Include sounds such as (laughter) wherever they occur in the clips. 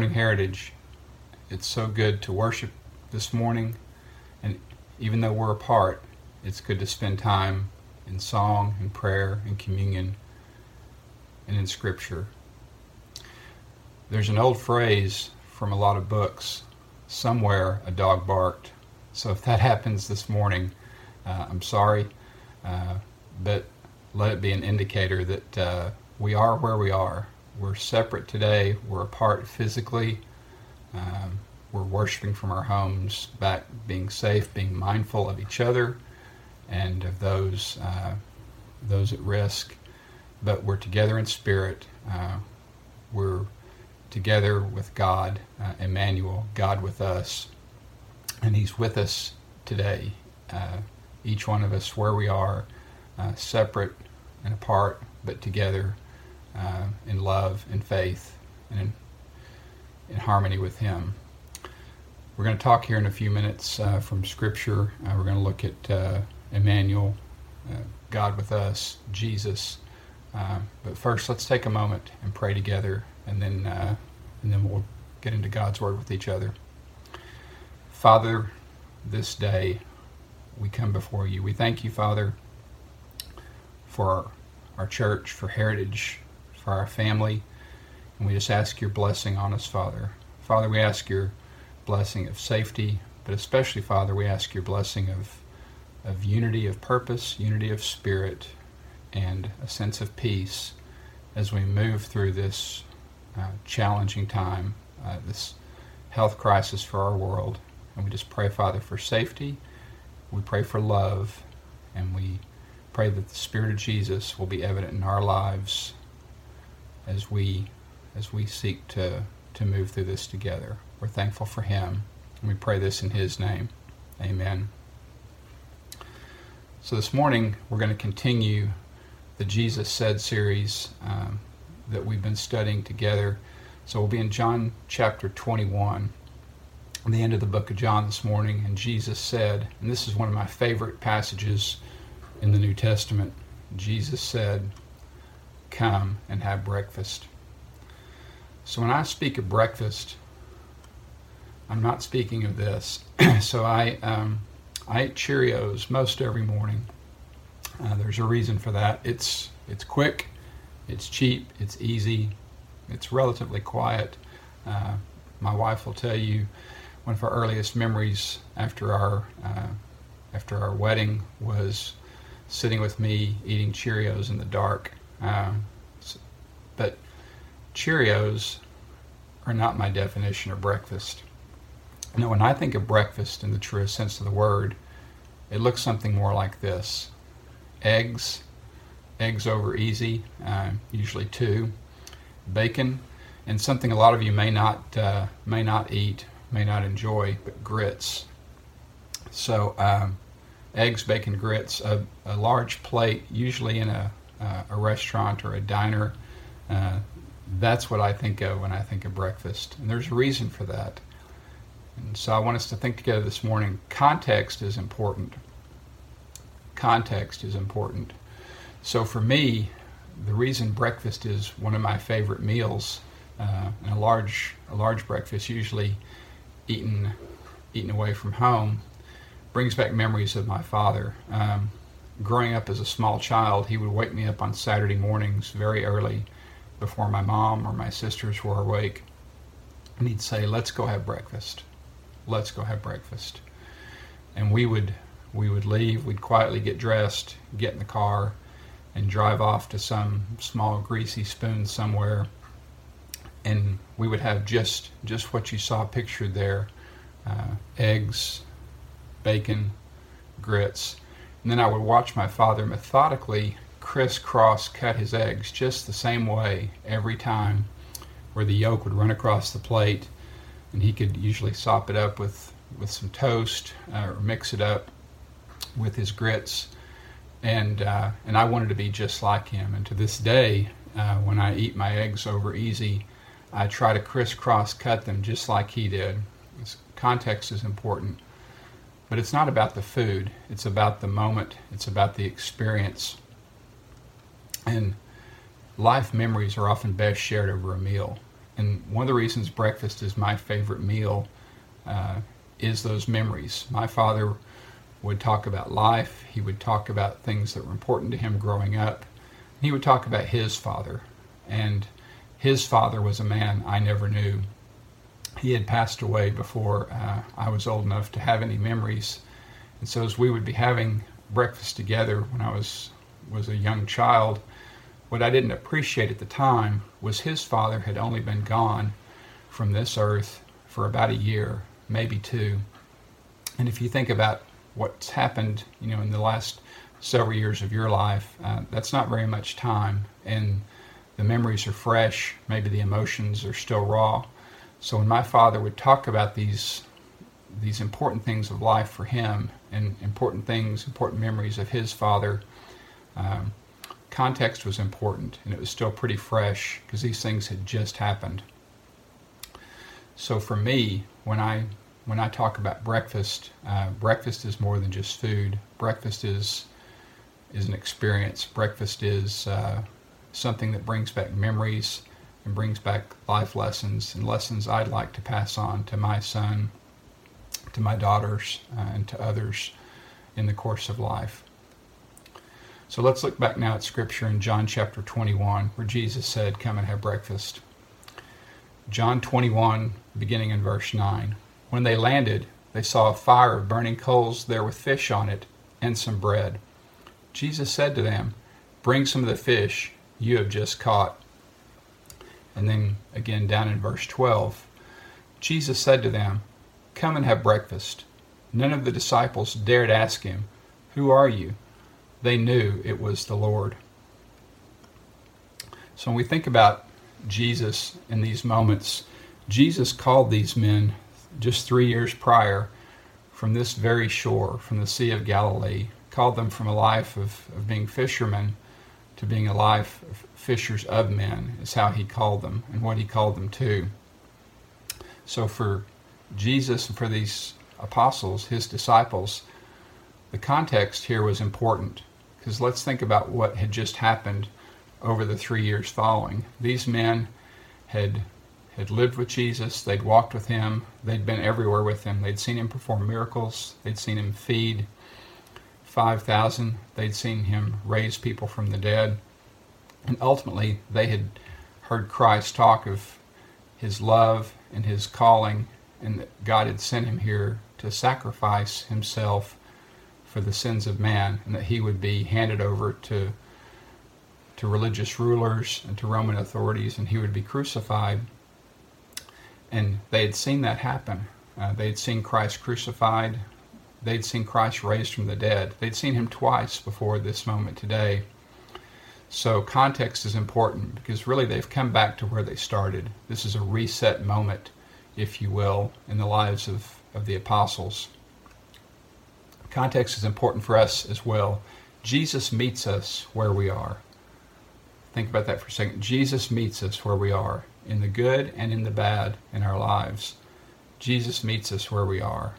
morning, Heritage. It's so good to worship this morning, and even though we're apart, it's good to spend time in song and prayer and communion and in Scripture. There's an old phrase from a lot of books somewhere a dog barked. So if that (laughs) happens this morning, uh, I'm sorry, uh, but let it be an indicator that uh, we are where we are. We're separate today, we're apart physically. Um, we're worshiping from our homes, back being safe, being mindful of each other and of those uh, those at risk. But we're together in spirit. Uh, we're together with God, uh, Emmanuel, God with us, and He's with us today. Uh, each one of us where we are, uh, separate and apart, but together uh, in love and faith and in, in harmony with Him. We're going to talk here in a few minutes uh, from Scripture. Uh, we're going to look at uh, Emmanuel, uh, God with us, Jesus. Uh, but first, let's take a moment and pray together, and then and then we'll get into God's Word with each other. Father, this day we come before you. We thank you, Father, for our church, for heritage, for our family, and we just ask your blessing on us, Father. Father, we ask your blessing of safety, but especially, Father, we ask your blessing of, of unity of purpose, unity of spirit, and a sense of peace as we move through this uh, challenging time, uh, this health crisis for our world. And we just pray, Father, for safety. We pray for love, and we pray that the Spirit of Jesus will be evident in our lives as we as we seek to to move through this together. We're thankful for him. And we pray this in his name. Amen. So this morning, we're going to continue the Jesus Said series um, that we've been studying together. So we'll be in John chapter 21, the end of the book of John this morning. And Jesus said, and this is one of my favorite passages in the New Testament Jesus said, Come and have breakfast. So when I speak of breakfast, I'm not speaking of this. (clears throat) so I um, I eat Cheerios most every morning. Uh, there's a reason for that. It's it's quick, it's cheap, it's easy, it's relatively quiet. Uh, my wife will tell you one of our earliest memories after our uh, after our wedding was sitting with me eating Cheerios in the dark. Um, but Cheerios are not my definition of breakfast. Now, when I think of breakfast in the truest sense of the word, it looks something more like this eggs, eggs over easy, uh, usually two, bacon, and something a lot of you may not, uh, may not eat, may not enjoy, but grits. So, um, eggs, bacon, grits, a, a, large plate, usually in a, uh, a restaurant or a diner. Uh, that's what I think of when I think of breakfast. And there's a reason for that. And so I want us to think together this morning. Context is important. Context is important. So for me, the reason breakfast is one of my favorite meals, uh, and a large a large breakfast, usually eaten eaten away from home, brings back memories of my father. Um, growing up as a small child, he would wake me up on Saturday mornings very early, before my mom or my sisters were awake, and he'd say, "Let's go have breakfast." let's go have breakfast. And we would we would leave, we'd quietly get dressed, get in the car, and drive off to some small greasy spoon somewhere. And we would have just just what you saw pictured there: uh, eggs, bacon, grits. And then I would watch my father methodically crisscross cut his eggs just the same way every time, where the yolk would run across the plate and he could usually sop it up with with some toast uh, or mix it up with his grits. And uh, and I wanted to be just like him. And to this day uh, when I eat my eggs over easy I try to crisscross cut them just like he did. This context is important but it's not about the food it's about the moment it's about the experience and life memories are often best shared over a meal And one of the reasons breakfast is my favorite meal uh, is those memories. My father would talk about life, he would talk about things that were important to him growing up. He would talk about his father. And his father was a man I never knew. He had passed away before uh, I was old enough to have any memories. And so, as we would be having breakfast together when I was was a young child, what I didn't appreciate at the time was his father had only been gone from this earth for about a year, maybe two. And if you think about what's happened, you know, in the last several years of your life, uh, that's not very much time. And the memories are fresh, maybe the emotions are still raw. So when my father would talk about these these important things of life for him and important things, important memories of his father, um, context was important and it was still pretty fresh because these things had just happened. So for me, when I when I talk about breakfast, uh, breakfast is more than just food. Breakfast is is an experience. Breakfast is uh, something that brings back memories and brings back life lessons and lessons I'd like to pass on to my son, to my daughters, uh, and to others in the course of life. So let's look back now at Scripture in John chapter 21, where Jesus said, Come and have breakfast. John 21, beginning in verse 9. When they landed, they saw a fire of burning coals there with fish on it and some bread. Jesus said to them, Bring some of the fish you have just caught. And then again down in verse 12, Jesus said to them, Come and have breakfast. None of the disciples dared ask him, Who are you? they knew it was the Lord. So when we think about Jesus in these moments, Jesus called these men just three years prior from this very shore, from the Sea of Galilee, called them from a life of, of being fishermen to being a life of fishers of men, is how he called them and what he called them to. So for Jesus and for these apostles, his disciples, the context here was important. Because let's think about what had just happened over the three years following. These men had had lived with Jesus, they'd walked with him, they'd been everywhere with him. They'd seen him perform miracles, they'd seen him feed 5,000, they'd seen him raise people from the dead. And ultimately, they had heard Christ talk of his love and his calling, and that God had sent him here to sacrifice himself for the sins of man, and that he would be handed over to to religious rulers and to Roman authorities, and he would be crucified. And they had seen that happen. Uh, they had seen Christ crucified. They'd seen Christ raised from the dead. They'd seen him twice before this moment today. So context is important because really they've come back to where they started. This is a reset moment, if you will, in the lives of, of the apostles. Context is important for us as well. Jesus meets us where we are. Think about that for a second. Jesus meets us where we are, in the good and in the bad in our lives. Jesus meets us where we are.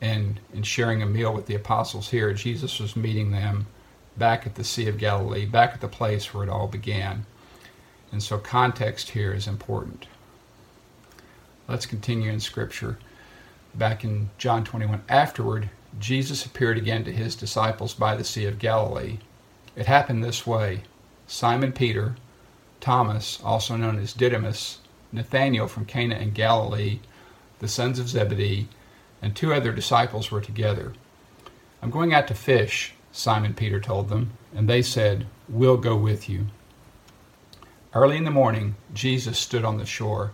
And in sharing a meal with the apostles here, Jesus was meeting them back at the Sea of Galilee, back at the place where it all began. And so context here is important. Let's continue in Scripture. Back in John 21, afterward, Jesus appeared again to his disciples by the Sea of Galilee. It happened this way Simon Peter, Thomas, also known as Didymus, Nathanael from Cana in Galilee, the sons of Zebedee, and two other disciples were together. I'm going out to fish, Simon Peter told them, and they said, We'll go with you. Early in the morning, Jesus stood on the shore,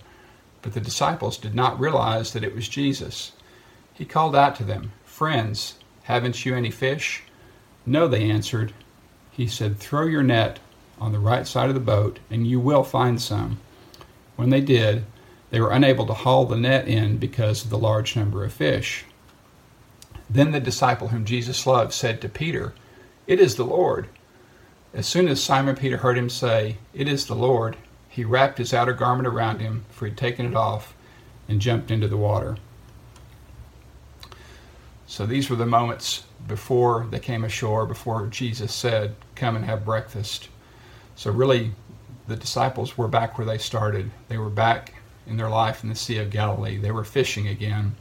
but the disciples did not realize that it was Jesus. He called out to them, Friends, haven't you any fish? No, they answered. He said, Throw your net on the right side of the boat, and you will find some. When they did, they were unable to haul the net in because of the large number of fish. Then the disciple whom Jesus loved said to Peter, It is the Lord. As soon as Simon Peter heard him say, It is the Lord, he wrapped his outer garment around him, for he had taken it off, and jumped into the water. So these were the moments before they came ashore, before Jesus said, Come and have breakfast. So, really, the disciples were back where they started. They were back in their life in the Sea of Galilee. They were fishing again.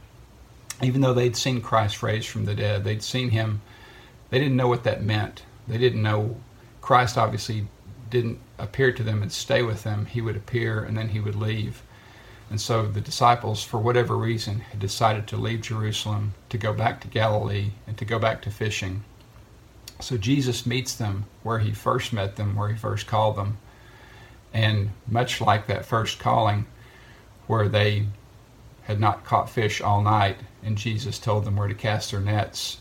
Even though they'd seen Christ raised from the dead, they'd seen him, they didn't know what that meant. They didn't know Christ obviously didn't appear to them and stay with them. He would appear and then he would leave. And so the disciples, for whatever reason, had decided to leave Jerusalem, to go back to Galilee, and to go back to fishing. So Jesus meets them where he first met them, where he first called them. And much like that first calling, where they had not caught fish all night, and Jesus told them where to cast their nets,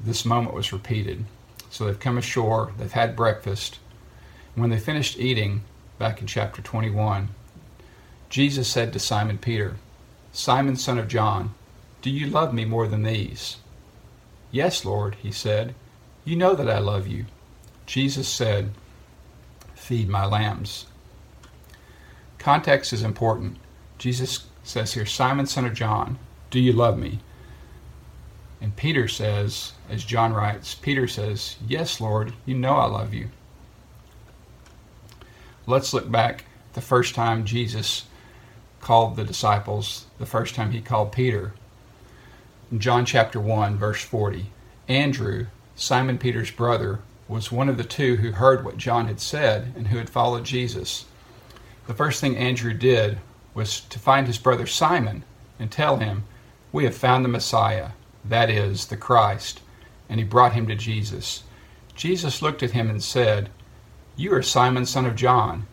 this moment was repeated. So they've come ashore, they've had breakfast. When they finished eating, back in chapter 21, Jesus said to Simon Peter, Simon, son of John, do you love me more than these? Yes, Lord, he said. You know that I love you. Jesus said, Feed my lambs. Context is important. Jesus says here, Simon, son of John, do you love me? And Peter says, as John writes, Peter says, Yes, Lord, you know I love you. Let's look back the first time Jesus called the disciples, the first time he called Peter. John chapter 1, verse 40, Andrew, Simon Peter's brother, was one of the two who heard what John had said and who had followed Jesus. The first thing Andrew did was to find his brother Simon and tell him, We have found the Messiah, that is, the Christ. And he brought him to Jesus. Jesus looked at him and said, You are Simon, son of John.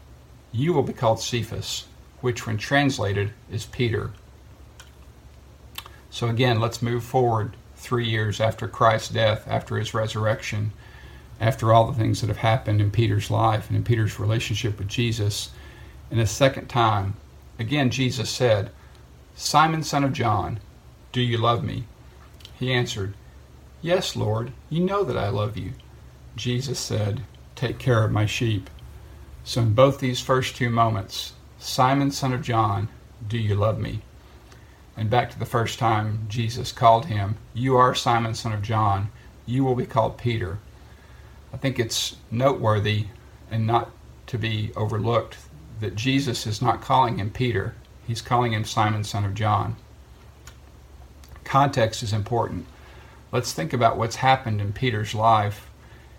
You will be called Cephas which when translated is Peter. So again, let's move forward three years after Christ's death, after his resurrection, after all the things that have happened in Peter's life and in Peter's relationship with Jesus. And a second time, again, Jesus said, Simon, son of John, do you love me? He answered, Yes, Lord, you know that I love you. Jesus said, Take care of my sheep. So in both these first two moments, Simon, son of John, do you love me? And back to the first time Jesus called him, You are Simon, son of John. You will be called Peter. I think it's noteworthy and not to be overlooked that Jesus is not calling him Peter, he's calling him Simon, son of John. Context is important. Let's think about what's happened in Peter's life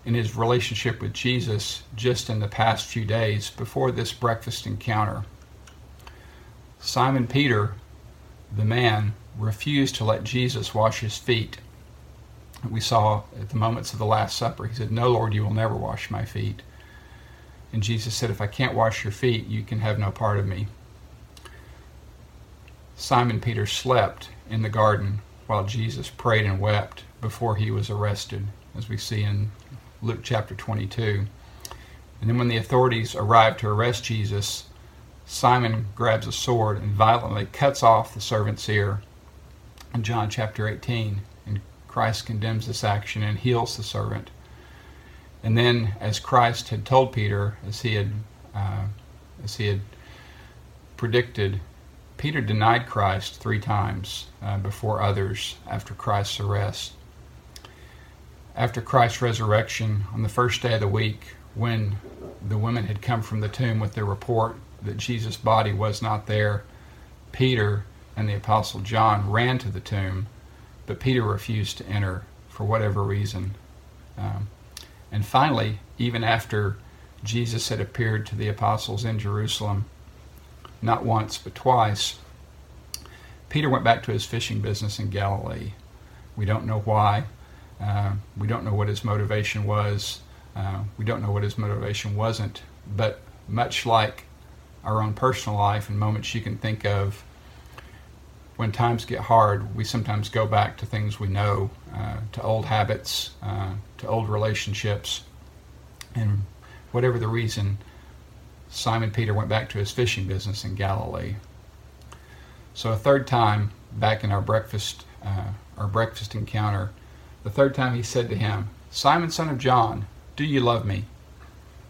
in his relationship with Jesus just in the past few days before this breakfast encounter. Simon Peter, the man, refused to let Jesus wash his feet. We saw at the moments of the Last Supper, he said, No, Lord, you will never wash my feet. And Jesus said, If I can't wash your feet, you can have no part of me. Simon Peter slept in the garden while Jesus prayed and wept before he was arrested, as we see in Luke chapter 22. And then when the authorities arrived to arrest Jesus, Simon grabs a sword and violently cuts off the servant's ear. In John chapter 18, and Christ condemns this action and heals the servant. And then, as Christ had told Peter, as he had, uh, as he had predicted, Peter denied Christ three times uh, before others after Christ's arrest. After Christ's resurrection, on the first day of the week, when the women had come from the tomb with their report that Jesus' body was not there, Peter and the Apostle John ran to the tomb, but Peter refused to enter for whatever reason. Um, and finally, even after Jesus had appeared to the apostles in Jerusalem, not once but twice, Peter went back to his fishing business in Galilee. We don't know why. Uh, we don't know what his motivation was. Uh, we don't know what his motivation wasn't. But much like our own personal life and moments you can think of when times get hard, we sometimes go back to things we know, uh, to old habits, uh, to old relationships. And whatever the reason, Simon Peter went back to his fishing business in Galilee. So a third time, back in our breakfast, uh, our breakfast encounter, the third time he said to him, Simon, son of John, do you love me?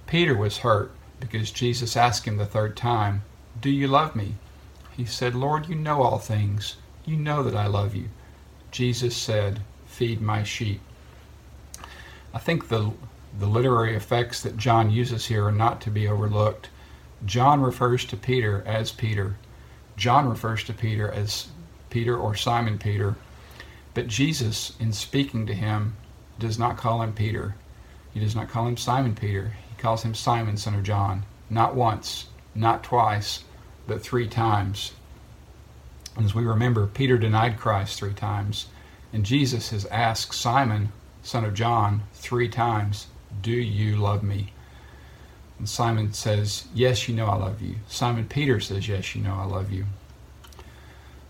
Peter was hurt because Jesus asked him the third time, Do you love me? He said, Lord, you know all things. You know that I love you. Jesus said, Feed my sheep. I think the, the literary effects that John uses here are not to be overlooked. John refers to Peter as Peter. John refers to Peter as Peter or Simon Peter. But Jesus, in speaking to him, does not call him Peter. He does not call him Simon Peter. He calls him Simon, son of John. Not once, not twice, but three times. As we remember, Peter denied Christ three times, and Jesus has asked Simon, son of John, three times, Do you love me? And Simon says, Yes, you know I love you. Simon Peter says, Yes, you know I love you.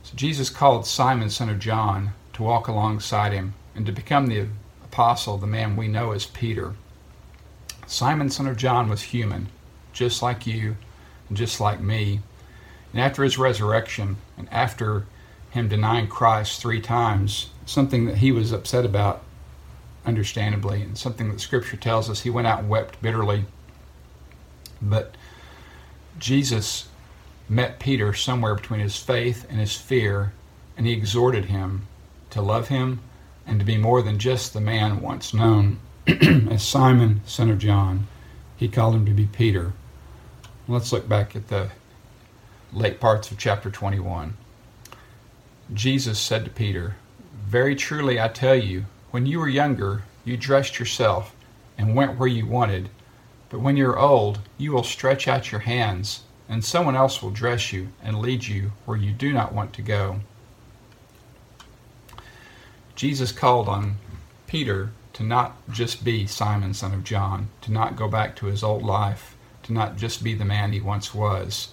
So Jesus called Simon, son of John, to walk alongside him and to become the apostle, the man we know as Peter. Simon, son of John, was human, just like you and just like me. And after his resurrection, and after him denying Christ three times, something that he was upset about, understandably, and something that Scripture tells us, he went out and wept bitterly but Jesus met Peter somewhere between his faith and his fear, and he exhorted him to love him and to be more than just the man once known (clears throat) as Simon, son of John. He called him to be Peter. Let's look back at the late parts of chapter 21. Jesus said to Peter, Very truly I tell you, when you were younger, you dressed yourself and went where you wanted but when you're old, you will stretch out your hands, and someone else will dress you and lead you where you do not want to go. Jesus called on Peter to not just be Simon, son of John, to not go back to his old life, to not just be the man he once was.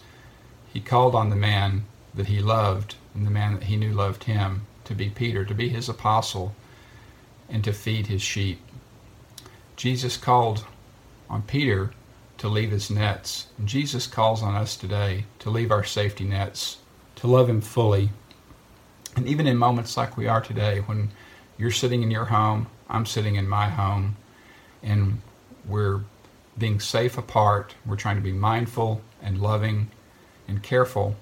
He called on the man that he loved and the man that he knew loved him to be Peter, to be his apostle, and to feed his sheep. Jesus called on Peter to leave his nets. And Jesus calls on us today to leave our safety nets, to love him fully. And even in moments like we are today, when you're sitting in your home, I'm sitting in my home, and we're being safe apart, we're trying to be mindful and loving and careful.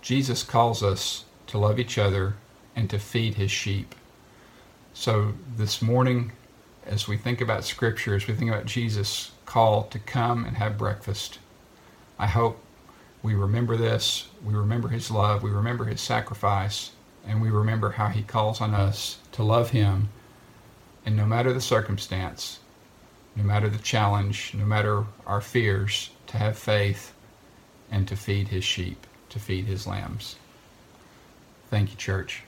Jesus calls us to love each other and to feed his sheep. So this morning, as we think about Scripture, as we think about Jesus' call to come and have breakfast, I hope we remember this. We remember His love. We remember His sacrifice. And we remember how He calls on us to love Him. And no matter the circumstance, no matter the challenge, no matter our fears, to have faith and to feed His sheep, to feed His lambs. Thank you, church.